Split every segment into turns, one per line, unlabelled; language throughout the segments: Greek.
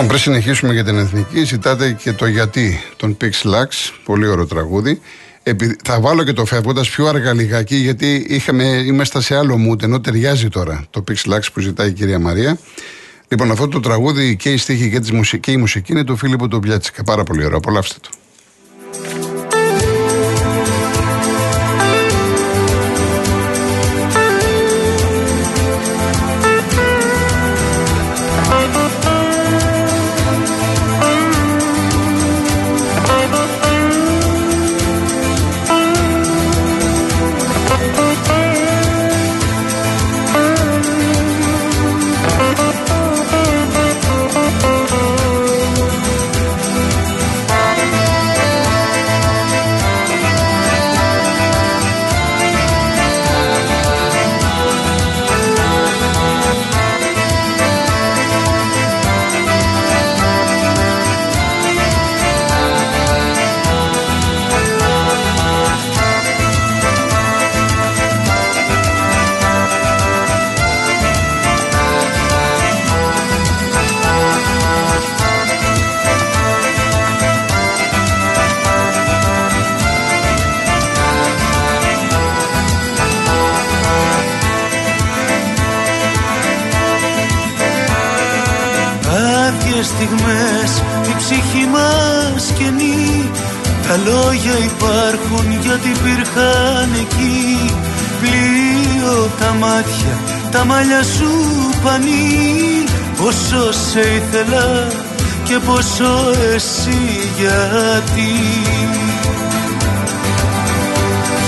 Λοιπόν, πριν συνεχίσουμε για την εθνική, ζητάτε και το γιατί των Pix Lux. Πολύ ωραίο τραγούδι. Επει... Θα βάλω και το φεύγοντας πιο αργά λιγάκι, γιατί είχαμε... είμαστε σε άλλο mood, ενώ ταιριάζει τώρα το Pix Lux που ζητάει η κυρία Μαρία. Λοιπόν, αυτό το τραγούδι και η στίχη και, μουσική, και η μουσική είναι του Φίλιππου του Πιάτσικα. Πάρα πολύ ωραίο. Απολαύστε το.
Η ψυχή μας καινή Τα λόγια υπάρχουν γιατί υπήρχαν εκεί. Πλοίο τα μάτια, τα μαλλιά σου πανί. Πόσο σε ήθελα και πόσο εσύ γιατί.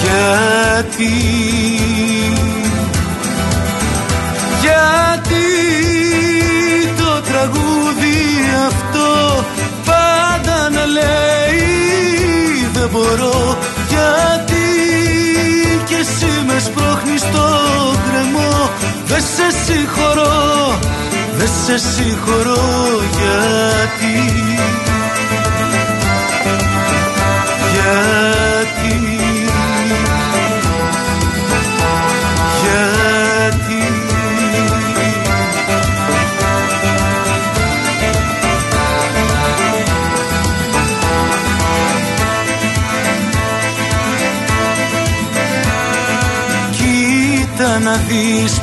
Γιατί. Γιατί το τραγούδι μπορώ γιατί και εσύ με σπρώχνεις στο κρεμό. Δεν σε συγχωρώ δεν σε συγχωρώ γιατί. Γιατί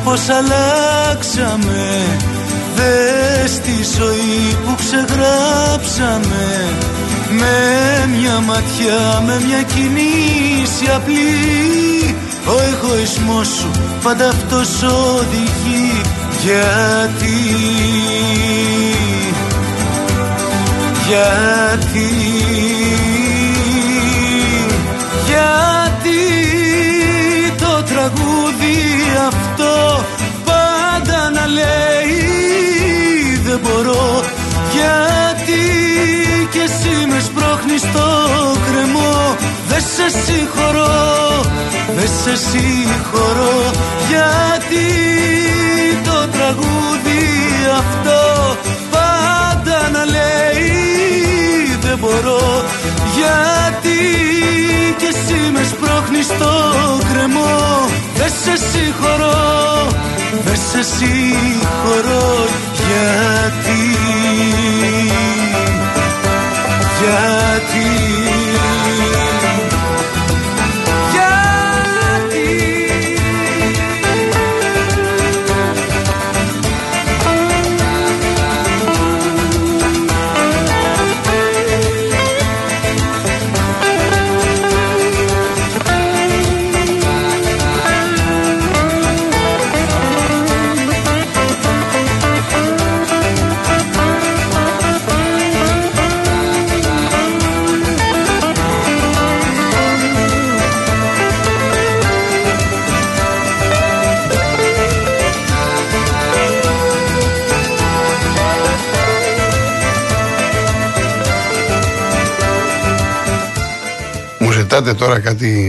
πως αλλάξαμε. Δες τη ζωή που ξεγράψαμε. Με μια ματιά, με μια κινήση απλή. Ο εγωισμός σου πάντα αυτός οδηγεί. Γιατί Γιατί; Γιατί; Αυτό πάντα να λέει δεν μπορώ γιατί και εσύ με σπρώχνεις στο κρεμό. Δεν σε συγχωρώ, δεν σε συγχωρώ γιατί το τραγούδι αυτό πάντα να λέει δεν μπορώ γιατί και εσύ με σπρώχνεις στο κρεμό. Δεν σε συγχωρώ, δεν σε συγχωρώ γιατί Γιατί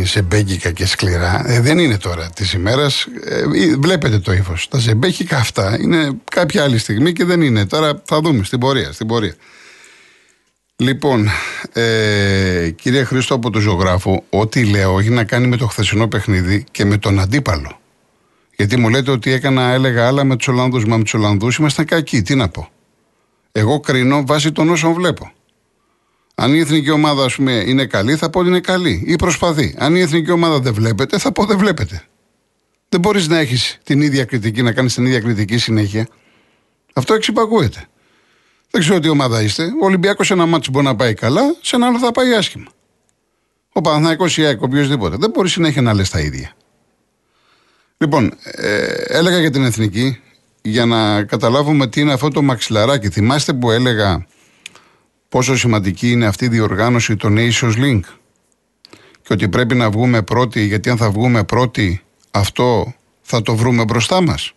τώρα κάτι ζεμπέκικα και σκληρά. Ε, δεν είναι τώρα της ημέρας. Ε, βλέπετε το ύφος. Τα ζεμπέκικα αυτά είναι κάποια άλλη στιγμή και δεν είναι. Τώρα θα δούμε στην πορεία. Στην πορεία. Λοιπόν, ε, κύριε Χρήστο από το ζωγράφο, ό,τι λέω έχει να κάνει με το χθεσινό παιχνίδι και με τον αντίπαλο. Γιατί μου λέτε ότι έκανα, έλεγα άλλα με τους Ολλανδούς. Μα με τους Ολλανδούς ήμασταν κακοί. Τι να πω. Εγώ κρίνω βάσει των όσων βλέπω. Αν η εθνική ομάδα, ας πούμε, είναι καλή, θα πω ότι είναι καλή ή προσπαθεί. Αν η εθνική ομάδα δεν βλέπετε, θα πω δεν βλέπετε. Δεν μπορείς να έχεις την ίδια κριτική, να κάνεις την ίδια κριτική συνέχεια. Αυτό εξυπακούεται. Δεν ξέρω τι ομάδα είστε. Ο Ολυμπιακός σε ένα μάτσο μπορεί να πάει καλά, σε ένα άλλο θα πάει άσχημα. Ο Παναθναϊκό ή ΑΕΚ, οποιοδήποτε. Δεν μπορεί συνέχεια να λες τα ίδια. Λοιπόν, ε, έλεγα για την εθνική για να καταλάβουμε τι είναι αυτό το μαξιλαράκι. Θυμάστε που έλεγα πόσο σημαντική είναι αυτή η διοργάνωση των Nations Link; Και ότι πρέπει να βγούμε πρώτοι γιατί αν θα βγούμε πρώτοι αυτό θα το βρούμε μπροστά μας.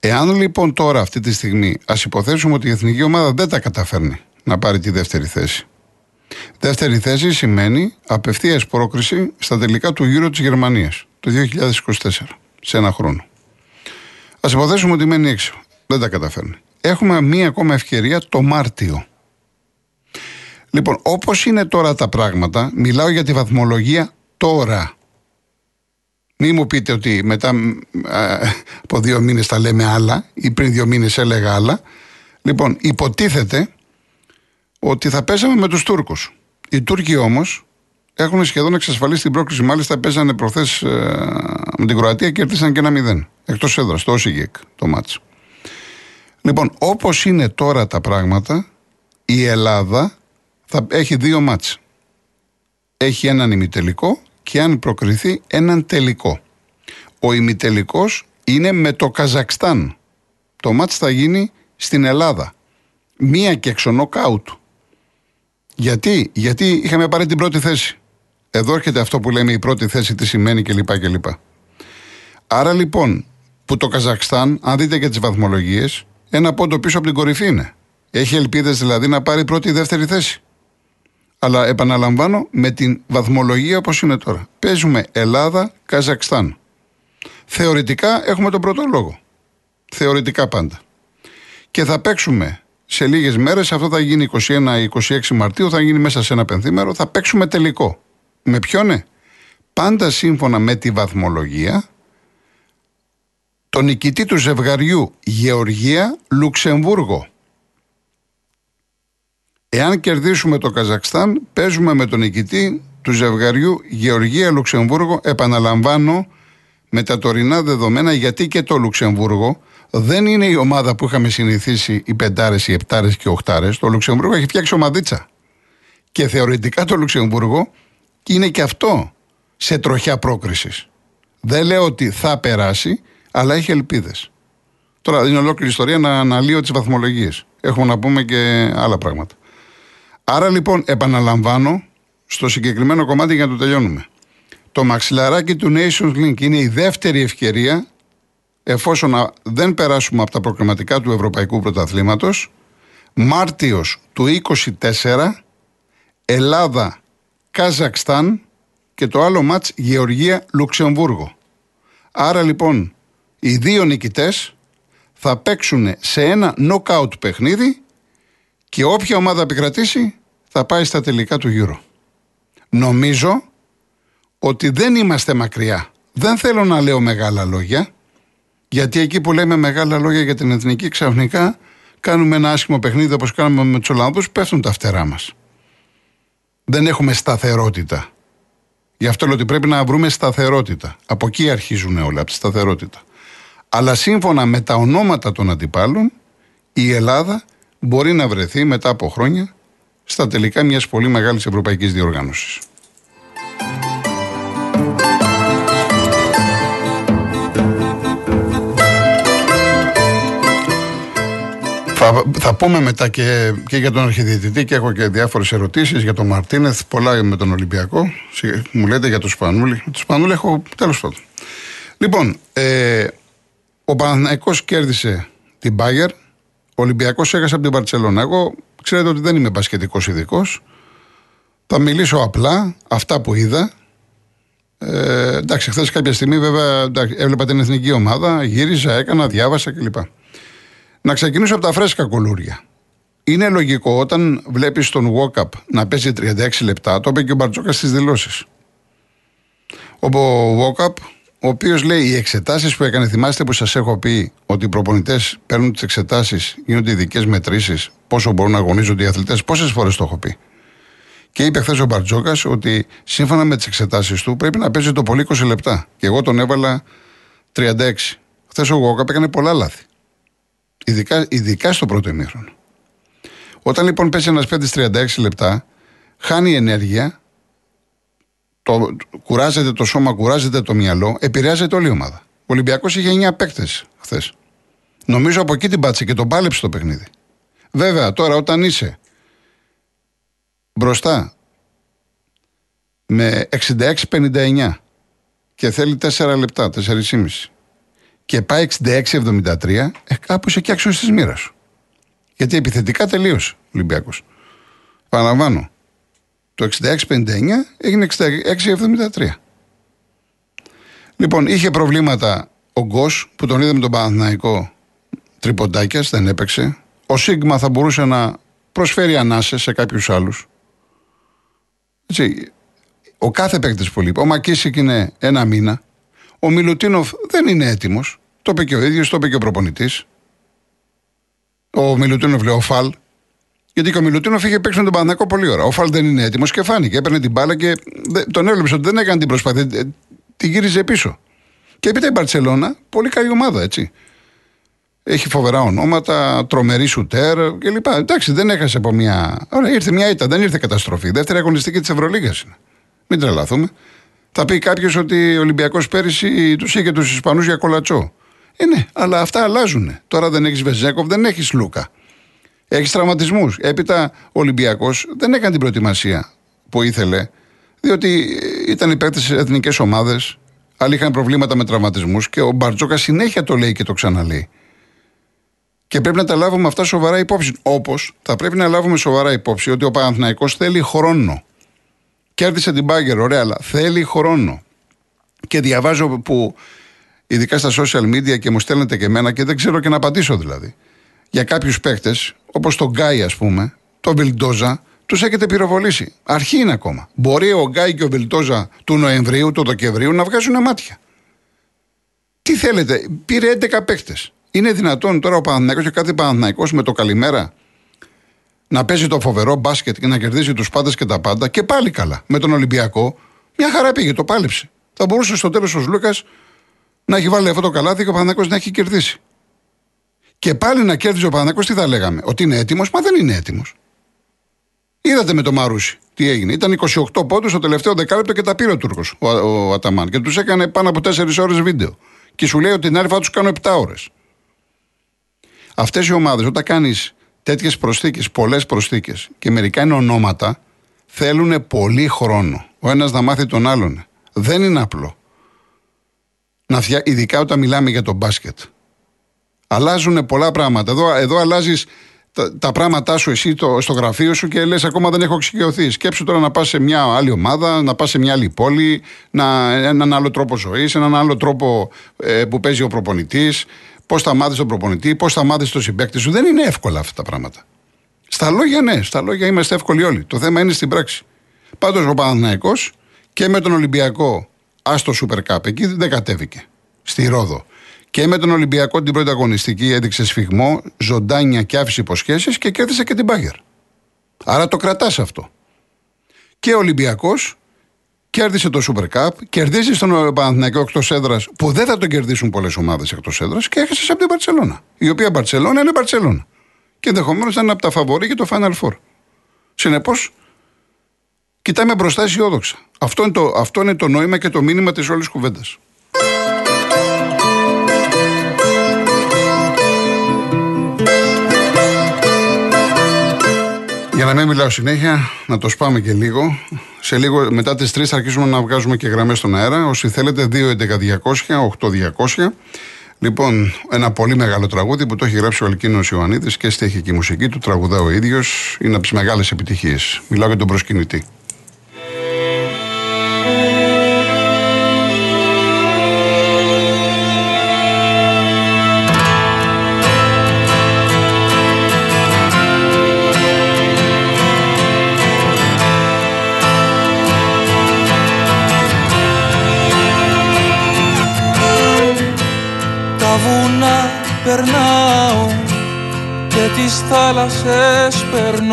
Εάν λοιπόν τώρα αυτή τη στιγμή ας υποθέσουμε ότι η εθνική ομάδα δεν τα καταφέρνει να πάρει τη δεύτερη θέση. Δεύτερη θέση σημαίνει απευθείας πρόκριση στα τελικά του γύρω της Γερμανίας το 2024, σε ένα χρόνο. Α υποθέσουμε ότι μένει έξω. Δεν τα καταφέρνει. Έχουμε μία ακόμα ευκαιρία το Μάρτιο. Λοιπόν, όπως είναι τώρα τα πράγματα, μιλάω για τη βαθμολογία τώρα. Μη μου πείτε ότι μετά από δύο μήνες τα λέμε άλλα ή πριν δύο μήνες έλεγα άλλα. Λοιπόν, υποτίθεται ότι θα πέσαμε με τους Τούρκους. Οι Τούρκοι όμως έχουν σχεδόν εξασφαλίσει την πρόκληση. Μάλιστα, παίζανε προχθές ε, με την Κροατία και έρθισαν και ένα μηδέν. Εκτός έδρας, το Όσιγεκ το μάτσο. Λοιπόν, όπως είναι τώρα τα πράγματα, η Ελλάδα θα έχει δύο μάτς. Έχει έναν ημιτελικό και αν προκριθεί έναν τελικό. Ο ημιτελικός είναι με το Καζακστάν. Το μάτς θα γίνει στην Ελλάδα. Μία και εξονοκάουτ. Γιατί, γιατί είχαμε πάρει την πρώτη θέση. Εδώ έρχεται αυτό που λέμε η πρώτη θέση τι σημαίνει κλπ. κλπ. Άρα λοιπόν που το Καζακστάν, αν δείτε και τις βαθμολογίες, ένα πόντο πίσω από την κορυφή είναι. Έχει ελπίδες δηλαδή να πάρει πρώτη ή δεύτερη θέση. Αλλά επαναλαμβάνω με την βαθμολογία όπως είναι τώρα. Παίζουμε Ελλάδα-Καζακστάν. Θεωρητικά έχουμε τον πρώτο λόγο. Θεωρητικά πάντα. Και θα παίξουμε σε λίγες μέρες, αυτό θα γίνει 21-26 Μαρτίου, θα γίνει μέσα σε ένα πενθήμερο, θα παίξουμε τελικό. Με ποιον, ναι. Πάντα σύμφωνα με τη βαθμολογία, το νικητή του ζευγαριού Γεωργία Λουξεμβούργο. Εάν κερδίσουμε το Καζακστάν, παίζουμε με τον νικητή του ζευγαριού Γεωργία Λουξεμβούργο. Επαναλαμβάνω με τα τωρινά δεδομένα γιατί και το Λουξεμβούργο δεν είναι η ομάδα που είχαμε συνηθίσει οι πεντάρες, οι επτάρες και οι οχτάρες. Το Λουξεμβούργο έχει φτιάξει ομαδίτσα. Και θεωρητικά το Λουξεμβούργο είναι και αυτό σε τροχιά πρόκρισης. Δεν λέω ότι θα περάσει, αλλά έχει ελπίδες. Τώρα είναι ολόκληρη ιστορία να αναλύω τις βαθμολογίες. Έχουμε να πούμε και άλλα πράγματα. Άρα λοιπόν επαναλαμβάνω στο συγκεκριμένο κομμάτι για να το τελειώνουμε. Το μαξιλαράκι του Nations Link είναι η δεύτερη ευκαιρία εφόσον δεν περάσουμε από τα προκριματικά του Ευρωπαϊκού Πρωταθλήματος Μάρτιος του 24 Ελλάδα Καζακστάν και το άλλο μάτς Γεωργία Λουξεμβούργο. Άρα λοιπόν οι δύο νικητές θα παίξουν σε ένα knockout παιχνίδι και όποια ομάδα επικρατήσει θα πάει στα τελικά του γύρω. Νομίζω ότι δεν είμαστε μακριά. Δεν θέλω να λέω μεγάλα λόγια, γιατί εκεί που λέμε μεγάλα λόγια για την εθνική ξαφνικά κάνουμε ένα άσχημο παιχνίδι όπως κάνουμε με τους Ολλανδούς, πέφτουν τα φτερά μας. Δεν έχουμε σταθερότητα. Γι' αυτό λέω ότι πρέπει να βρούμε σταθερότητα. Από εκεί αρχίζουν όλα, από τη σταθερότητα. Αλλά σύμφωνα με τα ονόματα των αντιπάλων, η Ελλάδα μπορεί να βρεθεί μετά από χρόνια στα τελικά μιας πολύ μεγάλης ευρωπαϊκής διοργάνωσης. Θα, θα πούμε μετά και, και για τον αρχιδιαιτητή και έχω και διάφορες ερωτήσεις για τον Μαρτίνεθ, πολλά με τον Ολυμπιακό. Μου λέτε για τον Σπανούλη. Με τον Σπανούλη έχω τέλος πάντων. Λοιπόν, ε, ο Παναθηναϊκός κέρδισε την Μπάγκερ, ο Ολυμπιακός έχασε από την Παρσελόνα. Εγώ ξέρετε ότι δεν είμαι μπασκετικός ειδικός. Θα μιλήσω απλά αυτά που είδα. Ε, εντάξει, χθες κάποια στιγμή βέβαια εντάξει, έβλεπα την εθνική ομάδα, γύριζα, έκανα, διάβασα κλπ. Να ξεκινήσω από τα φρέσκα κουλούρια. Είναι λογικό όταν βλέπεις τον Walkup να παίζει 36 λεπτά, το είπε και ο Μπαρτζόκας στις δηλώσεις. Ο Walkup ο οποίος λέει οι εξετάσεις που έκανε, θυμάστε που σας έχω πει ότι οι προπονητές παίρνουν τις εξετάσεις, γίνονται ειδικές μετρήσεις, πόσο μπορούν να αγωνίζονται οι αθλητές. Πόσες φορές το έχω πει. Και είπε χθες ο Μπαρτζόκας ότι σύμφωνα με τις εξετάσεις του πρέπει να παίζει το πολύ 20 λεπτά. Και εγώ τον έβαλα 36. Χθες ο Γόκαπ έκανε πολλά λάθη. Ειδικά, ειδικά στο πρώτο ημίχρονο. Όταν λοιπόν πέσει ένας παίκτης 36 λεπτά, χάνει ενέργεια, το, κουράζεται το σώμα, κουράζεται το μυαλό, επηρεάζεται όλη η ομάδα. Ο Ολυμπιακός είχε 9 παίκτες χθες. Νομίζω από εκεί την πάτησε και τον πάλεψε το παιχνίδι. Βέβαια, τώρα όταν είσαι μπροστά με 66-59 και θέλει 4 λεπτά, 4,5 και πάει 66-73, ε, κάπου είσαι και άξιος της μοίρας σου. Γιατί επιθετικά τελείωσε ο Ολυμπιακός. Παραλαμβάνω. Το 66-59 έγινε 66-73. Λοιπόν, είχε προβλήματα ο Γκος που τον είδαμε τον Παναθηναϊκό τριποντάκια, δεν έπαιξε. Ο Σίγμα θα μπορούσε να προσφέρει ανάσε σε κάποιους άλλους. Ο κάθε παίκτης που λείπει. Ο Μακίσικ είναι ένα μήνα. Ο Μιλουτίνοφ δεν είναι έτοιμος. Το είπε και ο ίδιος, το είπε και ο προπονητής. Ο Μιλουτίνοφ λέει ο Φαλ. Γιατί και ο Μιλουτίνοφ είχε παίξει με τον Παναθηναϊκό πολύ ώρα. Ο Φαλ δεν είναι έτοιμος και φάνηκε. Έπαιρνε την μπάλα και τον έβλεψε ότι δεν έκανε την προσπάθεια. Ε, τη γύριζε πίσω. Και έπειτα η Μπαρσελόνα, πολύ καλή ομάδα, έτσι. Έχει φοβερά ονόματα, τρομερή σουτέρ κλπ. Εντάξει, δεν έχασε από μια. Ωραία, ήρθε μια ήττα, δεν ήρθε καταστροφή. Δεύτερη αγωνιστική της Ευρωλίγα είναι. Μην τρελαθούμε. Θα πει κάποιος ότι ο Ολυμπιακός πέρυσι τους είχε τους Ισπανούς για κολατσό. Ε, ναι, αλλά αυτά αλλάζουν. Τώρα δεν έχεις Βεζέκοφ, δεν έχεις Λούκα. Έχεις τραυματισμούς. Έπειτα ο Ολυμπιακός δεν έκανε την προετοιμασία που ήθελε, διότι ήταν υπέρ της εθνικές ομάδες. Άλλοι είχαν προβλήματα με τραυματισμούς και ο Μπαρτζόκα συνέχεια το λέει και το ξαναλέει. Και πρέπει να τα λάβουμε αυτά σοβαρά υπόψη. Όπως θα πρέπει να λάβουμε σοβαρά υπόψη ότι ο Παναθηναϊκός θέλει χρόνο. Κέρδισε την Μπάγκερ, ωραία, αλλά θέλει χρόνο. Και διαβάζω που ειδικά στα social media και μου στέλνετε και εμένα και δεν ξέρω και να απαντήσω δηλαδή. Για κάποιους παίχτε, όπως τον Γκάι, ας πούμε, τον Βιλντόζα, τους έχετε πυροβολήσει. Αρχή είναι ακόμα. Μπορεί ο Γκάι και ο Βιλντόζα του Νοεμβρίου, του Δεκεμβρίου να βγάζουν μάτια. Τι θέλετε, πήρε 11 παίχτε. Είναι δυνατόν τώρα ο Παναθηναϊκός και κάθε Παναθηναϊκός με το καλημέρα να παίζει το φοβερό μπάσκετ και να κερδίσει τους πάντες και τα πάντα και πάλι καλά. Με τον Ολυμπιακό, μια χαρά πήγε, το πάλεψε. Θα μπορούσε στο τέλος ο Λούκα να έχει βάλει αυτό το καλάθι και ο Παναθηναϊκός να έχει κερδίσει. Και πάλι να κέρδιζε ο Παναθηναϊκός τι θα λέγαμε, Ότι είναι έτοιμος, μα δεν είναι έτοιμος. Είδατε με το Μαρούσι τι έγινε. Ήταν 28 πόντους στο τελευταίο δεκάλεπτο και τα πήρε ο Τούρκος, ο, ο Αταμάν. Και τους έκανε πάνω από 4 ώρες βίντεο. Και σου λέει ότι την άλλη θα τους κάνω 7 ώρες. Αυτές οι ομάδες, όταν κάνεις τέτοιες προσθήκες, πολλές προσθήκες και μερικά είναι ονόματα, θέλουν πολύ χρόνο. Ο ένας να μάθει τον άλλον. Δεν είναι απλό. Να φτια... Ειδικά όταν μιλάμε για το μπάσκετ. Αλλάζουν πολλά πράγματα. Εδώ, εδώ αλλάζεις τα, τα πράγματά σου εσύ το, στο γραφείο σου και λες: Ακόμα δεν έχω εξοικειωθεί. Σκέψου τώρα να πας σε μια άλλη ομάδα, να πας σε μια άλλη πόλη, να, έναν άλλο τρόπο ζωής, έναν άλλο τρόπο ε, που παίζει ο προπονητής, πώς θα μάθεις τον προπονητή, πώς θα μάθεις τον συμπέκτη σου. Δεν είναι εύκολα αυτά τα πράγματα. Στα λόγια, ναι, στα λόγια είμαστε εύκολοι όλοι. Το θέμα είναι στην πράξη. Πάντως ο Παναθναϊκό και με τον Ολυμπιακό, ας το Super Cup, εκεί δεν κατέβηκε. Στη Ρόδο. Και με τον Ολυμπιακό την πρώτη αγωνιστική έδειξε σφιγμό, ζωντάνια και άφησε υποσχέσεις και κέρδισε και την Μπάγκερ. Άρα το κρατάς αυτό. Και ο Ολυμπιακός Κέρδισε το Super Cup, κερδίζει τον Παναθηναϊκό εκτός έδρας που δεν θα τον κερδίσουν πολλές ομάδες εκτός έδρας και έχασε από την Παρσελώνα. Η οποία Μπαρσελόνα είναι Μπαρσελόνα. Και ενδεχομένως θα είναι από τα φαβορή και το Final Four. Συνεπώς, κοιτάμε μπροστά αισιόδοξα. Αυτό είναι, το, αυτό είναι το νόημα και το μήνυμα της όλης κουβέντας. Για να μην μιλάω συνέχεια, να το σπάμε και λίγο. Σε λίγο, μετά τις 3 θα αρχίσουμε να βγάζουμε και γραμμές στον αέρα. Όσοι θέλετε, 2.11.200, 8.200. Λοιπόν, ένα πολύ μεγάλο τραγούδι που το έχει γράψει ο Αλκίνος Ιωαννίδης και στέχει και η μουσική του, τραγουδά ο ίδιος. Είναι από τις μεγάλες επιτυχίες. Μιλάω για τον προσκυνητή.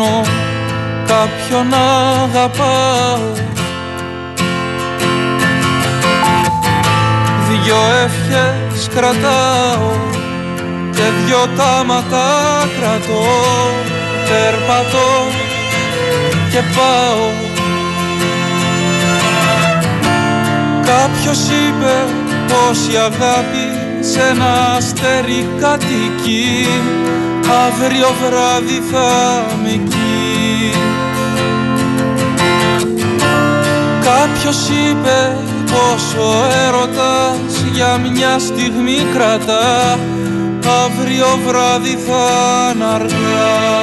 Θάλασσες περνώ κάποιον αγαπάω. Δυο ευχές κρατάω και δυο τάματα κρατώ. Περπατώ και πάω. Κάποιος είπε πως η αγάπη σε ένα αστέρι κατοικεί αύριο βράδυ θα με εκεί. Κάποιος είπε πως ο έρωτας για μια στιγμή κρατά. Αύριο βράδυ θα είναι αργά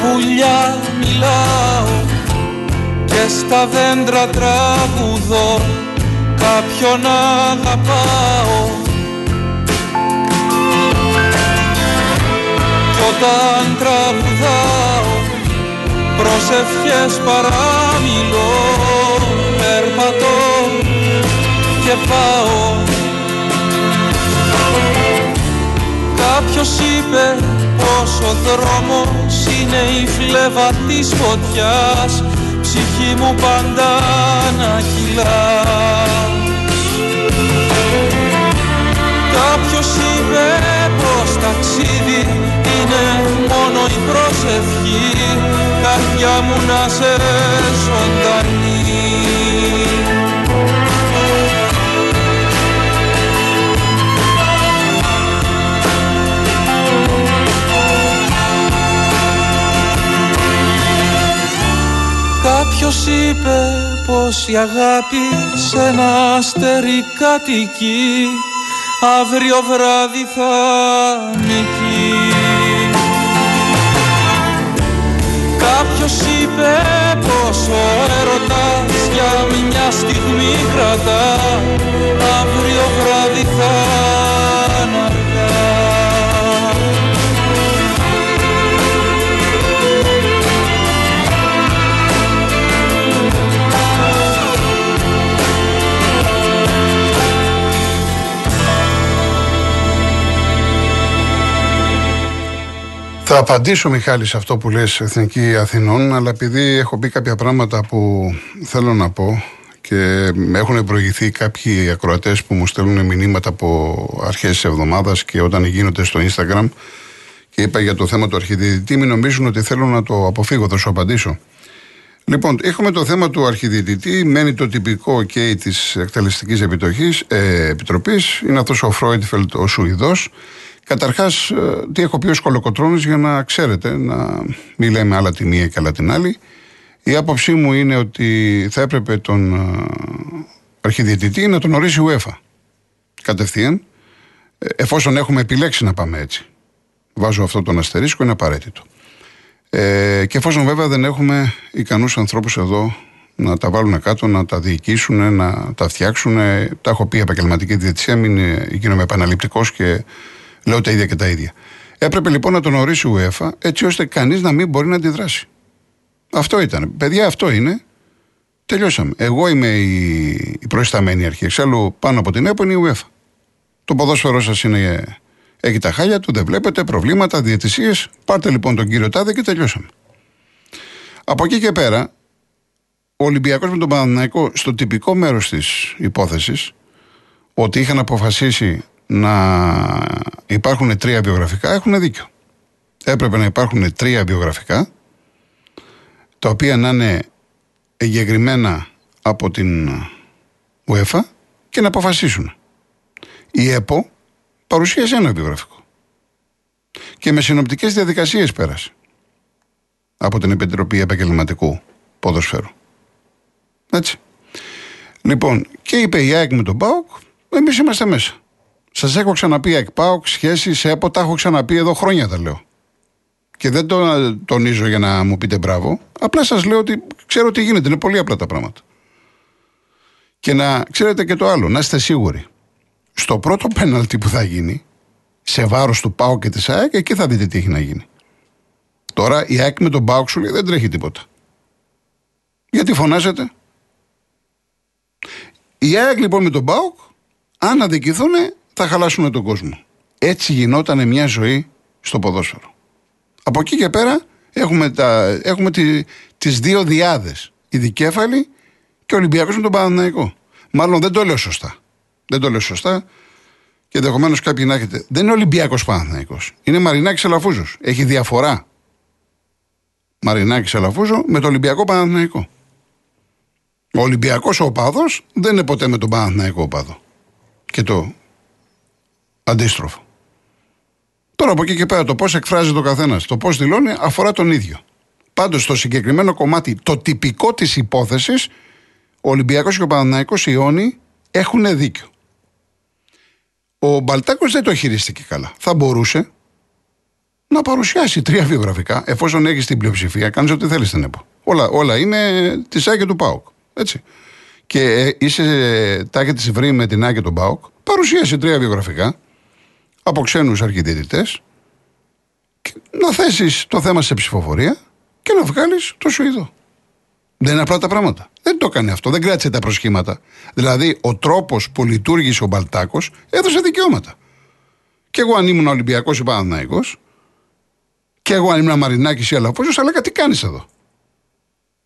πουλιά μιλάω και στα δέντρα τραγουδώ. Κάποιον αγαπάω. Κι όταν τραγουδάω προσευχές παραμιλώ. Περπατώ και πάω. Κάποιος είπε πως ο δρόμος είναι η φλέβα της φωτιάς. Ψυχή μου πάντα να κυλά. Κάποιος είπε πως ταξίδι είναι μόνο η προσευχή. Καρδιά μου να σε ζωντανή Κάποιος είπε πως η αγάπη σε ένα αστέρι κατοικεί. Αύριο βράδυ θα νικεί. Κάποιος είπε πως ο έρωτας για μια στιγμή κρατά. Αύριο βράδυ θα
Θα απαντήσω, Μιχάλη, σε αυτό που λες Εθνική Αθηνών, αλλά επειδή έχω πει κάποια πράγματα που θέλω να πω και έχουν προηγηθεί κάποιοι ακροατές που μου στέλνουν μηνύματα από αρχές της εβδομάδας και όταν γίνονται στο Instagram και είπα για το θέμα του αρχιδιαιτητή, μην νομίζουν ότι θέλω να το αποφύγω, θα σου απαντήσω. Λοιπόν, έχουμε το θέμα του αρχιδιαιτητή, μένει το τυπικό OK της εκτελεστικής ε, επιτροπής. Είναι αυτός ο Φρόιντφελτ, ο Σουηδός. Καταρχάς, ε, τι έχω πει ω κολοκοτρόνη για να ξέρετε, να μην λέμε άλλα τη μία και άλλα την άλλη. Η άποψή μου είναι ότι θα έπρεπε τον ε, αρχιδιαιτητή να τον ορίσει η UEFA. Κατευθείαν, ε, εφόσον έχουμε επιλέξει να πάμε έτσι. Βάζω αυτό τον αστερίσκο, είναι απαραίτητο. Ε, και εφόσον βέβαια δεν έχουμε ικανούς ανθρώπους εδώ να τα βάλουν κάτω, να τα διοικήσουν, να τα φτιάξουν. Τα έχω πει επαγγελματική διαιτησία, μην γίνομαι επαναληπτικός και Λέω τα ίδια και τα ίδια. Έπρεπε λοιπόν να τον ορίσει η UEFA έτσι ώστε κανείς να μην μπορεί να αντιδράσει. Αυτό ήταν. Παιδιά, αυτό είναι. Τελειώσαμε. Εγώ είμαι η, η προϊσταμένη αρχή. Εξάλλου πάνω από την ΕΠΟ είναι η UEFA. Το ποδόσφαιρό σας είναι. Έχει τα χάλια του, δεν βλέπετε, προβλήματα, διαιτησίες. Πάρτε λοιπόν τον κύριο Τάδε και τελειώσαμε. Από εκεί και πέρα, ο Ολυμπιακός με τον Παναναναϊκό στο τυπικό μέρος της υπόθεσης, ότι είχαν αποφασίσει να υπάρχουν τρία βιογραφικά έχουν δίκιο. Έπρεπε να υπάρχουν τρία βιογραφικά τα οποία να είναι εγκεκριμένα από την UEFA και να αποφασίσουν. Η ΕΠΟ παρουσίασε ένα βιογραφικό. Και με συνοπτικές διαδικασίες πέρασε. Από την Επιτροπή Επαγγελματικού Ποδοσφαίρου. Έτσι. Λοιπόν, και είπε η ΑΕΚ με τον ΠΑΟΚ, εμείς είμαστε μέσα. Σας έχω ξαναπεί εκπάω σχέση σε ΕΠΟ, τα έχω ξαναπεί εδώ χρόνια τα λέω. Και δεν το τονίζω για να μου πείτε μπράβο. Απλά σας λέω ότι ξέρω τι γίνεται. Είναι πολύ απλά τα πράγματα. Και να ξέρετε και το άλλο, να είστε σίγουροι. Στο πρώτο πέναλτι που θα γίνει, σε βάρος του Πάου και της ΑΕΚ, εκεί θα δείτε τι έχει να γίνει. Τώρα η ΑΕΚ με τον Πάουκ σου λέει δεν τρέχει τίποτα. Γιατί φωνάζετε; Η ΑΕΚ λοιπόν με τον Πάουκ, αν αδικηθούν, θα χαλάσουν τον κόσμο. Έτσι γινόταν μια ζωή στο ποδόσφαιρο. Από εκεί και πέρα έχουμε, τα, έχουμε τη, τις δύο διάδες. Η Δικέφαλη και ο Ολυμπιακός με τον Παναθηναϊκό. Μάλλον δεν το λέω σωστά. Δεν το λέω σωστά και ενδεχομένως κάποιοι να έχετε. Δεν είναι Ολυμπιακός Παναθυναϊκό. Είναι Μαρινάκης Αλαφούζος. Έχει διαφορά. Μαρινάκης Αλαφούζο με το Ολυμπιακό Παναθυναϊκό. Ο Ολυμπιακός οπαδός δεν είναι ποτέ με τον Παναθηναϊκό οπαδό. Και το αντίστροφο. Τώρα από εκεί και πέρα το πώς εκφράζει το καθένας, το πώς δηλώνει αφορά τον ίδιο. Πάντως στο συγκεκριμένο κομμάτι, το τυπικό της υπόθεσης, ο Ολυμπιακός και ο Παναθυναϊκό Ιόνι έχουν δίκιο. Ο Μπαλτάκος δεν το χειρίστηκε καλά. Θα μπορούσε να παρουσιάσει τρία βιογραφικά, εφόσον έχει την πλειοψηφία, κάνεις ό,τι θέλεις στην ΕΠΟ. Όλα, όλα είναι της ΑΚΕ του ΠΑΟΚ. Έτσι. Και ε, είσαι τάκε τη βρή με την ΑΚΕ του ΠΑΟΚ, παρουσίασε τρία βιογραφικά από ξένους αρχιδιαιτητέ να θέσεις το θέμα σε ψηφοφορία και να βγάλεις το Σουηδό. Δεν είναι απλά τα πράγματα. Δεν το έκανε αυτό. Δεν κράτησε τα προσχήματα. Δηλαδή, ο τρόπος που λειτουργήσε ο Μπαλτάκος έδωσε δικαιώματα. Και εγώ αν ήμουν Ολυμπιακός ή Παναναναϊκό, και εγώ αν ήμουν Μαρινάκης ή Αλαφούζος, αλλά τι κάνεις εδώ;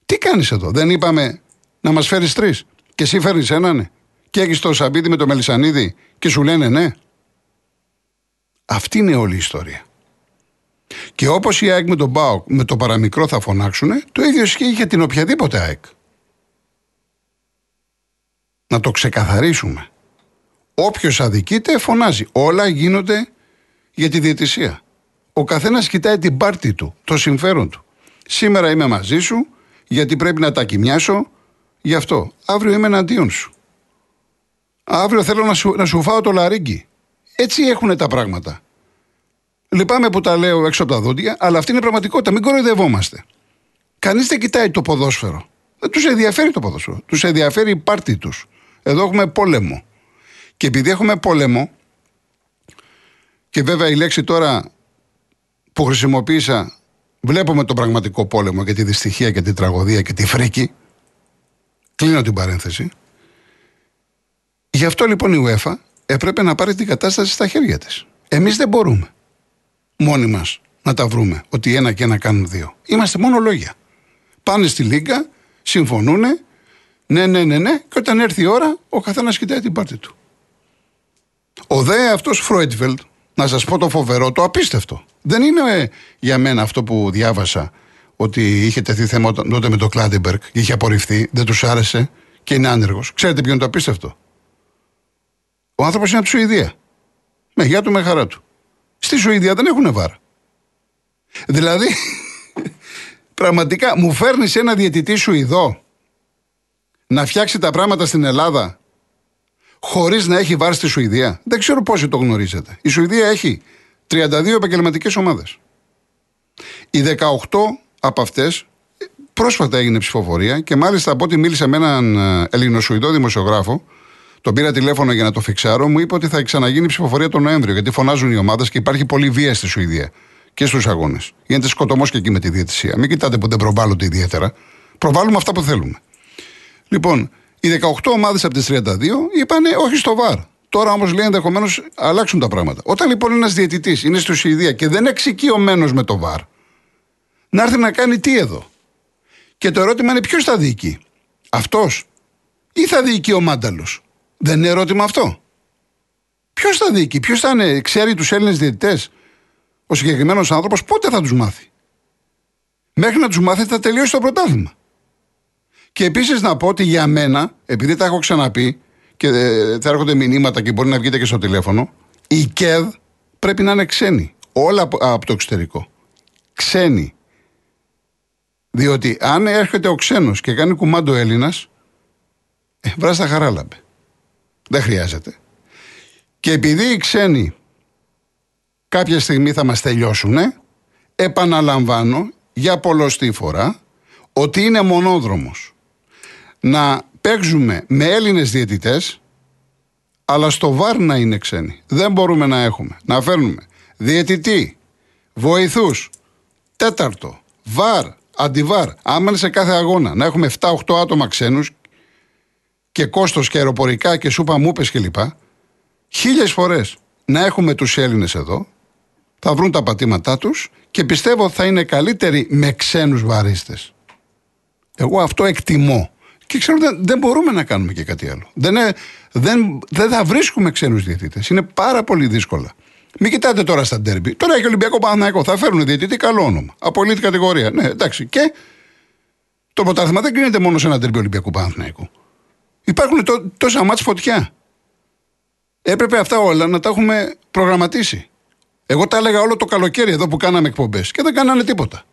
Τι κάνεις εδώ; Δεν είπαμε να μας φέρεις τρεις. Και εσύ φέρνεις έναν. Και έχεις το Σαμπίδι με το Μελισανίδη και σου λένε ναι. Αυτή είναι όλη η ιστορία. Και όπως η ΑΕΚ με τον ΠΑΟΚ με το παραμικρό θα φωνάξουν, το ίδιο ισχύει για την οποιαδήποτε ΑΕΚ. Να το ξεκαθαρίσουμε. Όποιος αδικείται, φωνάζει. Όλα γίνονται για τη διαιτησία. Ο καθένας κοιτάει την πάρτη του, το συμφέρον του. Σήμερα είμαι μαζί σου, γιατί πρέπει να τα κοιμιάσω, γι' αυτό. Αύριο είμαι εναντίον σου. Αύριο θέλω να σου, να σου φάω το λαρίγκι. Έτσι έχουν τα πράγματα. Λυπάμαι που τα λέω έξω από τα δόντια, αλλά αυτή είναι η πραγματικότητα. Μην κοροϊδευόμαστε. Κανείς δεν κοιτάει το ποδόσφαιρο. Δεν τους ενδιαφέρει το ποδόσφαιρο. Τους ενδιαφέρει η πάρτη τους. Εδώ έχουμε πόλεμο. Και επειδή έχουμε πόλεμο, και βέβαια η λέξη τώρα που χρησιμοποίησα, βλέπουμε τον πραγματικό πόλεμο και τη δυστυχία και τη τραγωδία και τη φρίκη. Κλείνω την παρένθεση. Γι' αυτό λοιπόν η UEFA έπρεπε να πάρει την κατάσταση στα χέρια της. Εμείς δεν μπορούμε μόνοι μας να τα βρούμε. Ότι ένα και ένα κάνουν δύο. Είμαστε μόνο λόγια. Πάνε στη Λίγκα, συμφωνούν, ναι, ναι, ναι, ναι, και όταν έρθει η ώρα, ο καθένας κοιτάει την πάρτη του. Ο δε αυτός Φρόιτβελτ, να σας πω το φοβερό, το απίστευτο. Δεν είναι για μένα αυτό που διάβασα ότι είχε τεθεί θέμα τότε με το Κλάντεμπεργκ και είχε απορριφθεί, δεν τους άρεσε και είναι άνεργος. Ξέρετε ποιο είναι το απίστευτο; Ο άνθρωπος είναι από τη Σουηδία. Με γεια του, με χαρά του. Στη Σουηδία δεν έχουν βάρα. Δηλαδή, πραγματικά μου φέρνεις ένα διαιτητή Σουηδό να φτιάξει τα πράγματα στην Ελλάδα χωρίς να έχει βάρη στη Σουηδία; Δεν ξέρω πόσοι το γνωρίζετε. Η Σουηδία έχει 32 επαγγελματικές ομάδες. Οι 18 από αυτές πρόσφατα έγινε ψηφοφορία και μάλιστα από ό,τι μίλησα με έναν ε, Ελληνοσουηδό δημοσιογράφο, τον πήρα τηλέφωνο για να το φιξάρω, μου είπε ότι θα ξαναγίνει ψηφοφορία τον Νοέμβριο. Γιατί φωνάζουν οι ομάδες και υπάρχει πολλή βία στη Σουηδία και στους αγώνες. Γίνεται σκοτωμός και εκεί με τη διαιτησία. Μην κοιτάτε που δεν προβάλλονται ιδιαίτερα. Προβάλλουμε αυτά που θέλουμε. Λοιπόν, οι 18 ομάδες από τις 32 είπαν όχι στο βαρ. Τώρα όμως λέει ενδεχομένως αλλάξουν τα πράγματα. Όταν λοιπόν ένας διαιτητής είναι στη Σουηδία και δεν είναι εξοικειωμένος με το βαρ, να έρθει να κάνει τι εδώ; Και το ερώτημα είναι ποιος θα διοικεί; Αυτός ή θα διοικεί ο Μάνταλος; Δεν είναι ερώτημα αυτό. Ποιος θα δίκει, ποιος θα είναι, ξέρει τους Έλληνες διαιτητές; Ο συγκεκριμένος άνθρωπος πότε θα τους μάθει; Μέχρι να τους μάθει θα τελειώσει το πρωτάθλημα. Και επίσης να πω ότι για μένα, επειδή τα έχω ξαναπεί και ε, θα έρχονται μηνύματα και μπορεί να βγείτε και στο τηλέφωνο, η ΚΕΔ πρέπει να είναι ξένη. Όλα από το εξωτερικό. Ξένη. Διότι αν έρχεται ο ξένος και κάνει κουμάντο Έλληνας, ε, βράζει τα χαράλαμπε. Δεν χρειάζεται. Και επειδή οι ξένοι κάποια στιγμή θα μας τελειώσουν, επαναλαμβάνω για πολλωστή φορά ότι είναι μονόδρομος να παίξουμε με Έλληνες διαιτητές αλλά στο βάρ να είναι ξένοι. Δεν μπορούμε να έχουμε. Να φέρνουμε διαιτητή, βοηθούς, τέταρτο, βάρ, αντιβάρ. Άμα είναι σε κάθε αγώνα να έχουμε 7-8 άτομα ξένους και κόστος και αεροπορικά και σούπα μούπε κλπ. Χίλιες φορές να έχουμε τους Έλληνες εδώ, θα βρουν τα πατήματά τους και πιστεύω θα είναι καλύτεροι με ξένους βαρίστες. Εγώ αυτό εκτιμώ. Και ξέρω ότι δεν μπορούμε να κάνουμε και κάτι άλλο. Δεν, δεν, δεν θα βρίσκουμε ξένους διαιτητές. Είναι πάρα πολύ δύσκολα. Μην κοιτάτε τώρα στα ντέρμπι. Τώρα έχει Ολυμπιακό Παναθηναϊκό. Θα φέρουν διαιτητή καλό όνομα. Απολύτη κατηγορία. Ναι, εντάξει. Και το πρωτάθλημα δεν κρίνεται μόνο σε ένα ντέρμπι Ολυμπιακού Παναθηναϊκού. Υπάρχουν τό, τόσα μάτς φωτιά. Έπρεπε αυτά όλα να τα έχουμε προγραμματίσει. Εγώ τα έλεγα όλο το καλοκαίρι εδώ που κάναμε εκπομπές και δεν κάνανε τίποτα.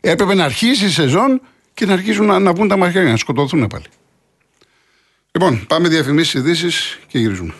Έπρεπε να αρχίσει η σεζόν και να αρχίσουν να, να βγουν τα μαχαίρια, να σκοτωθούν πάλι. Λοιπόν, πάμε διαφημίσεις ειδήσεις και γυρίζουμε.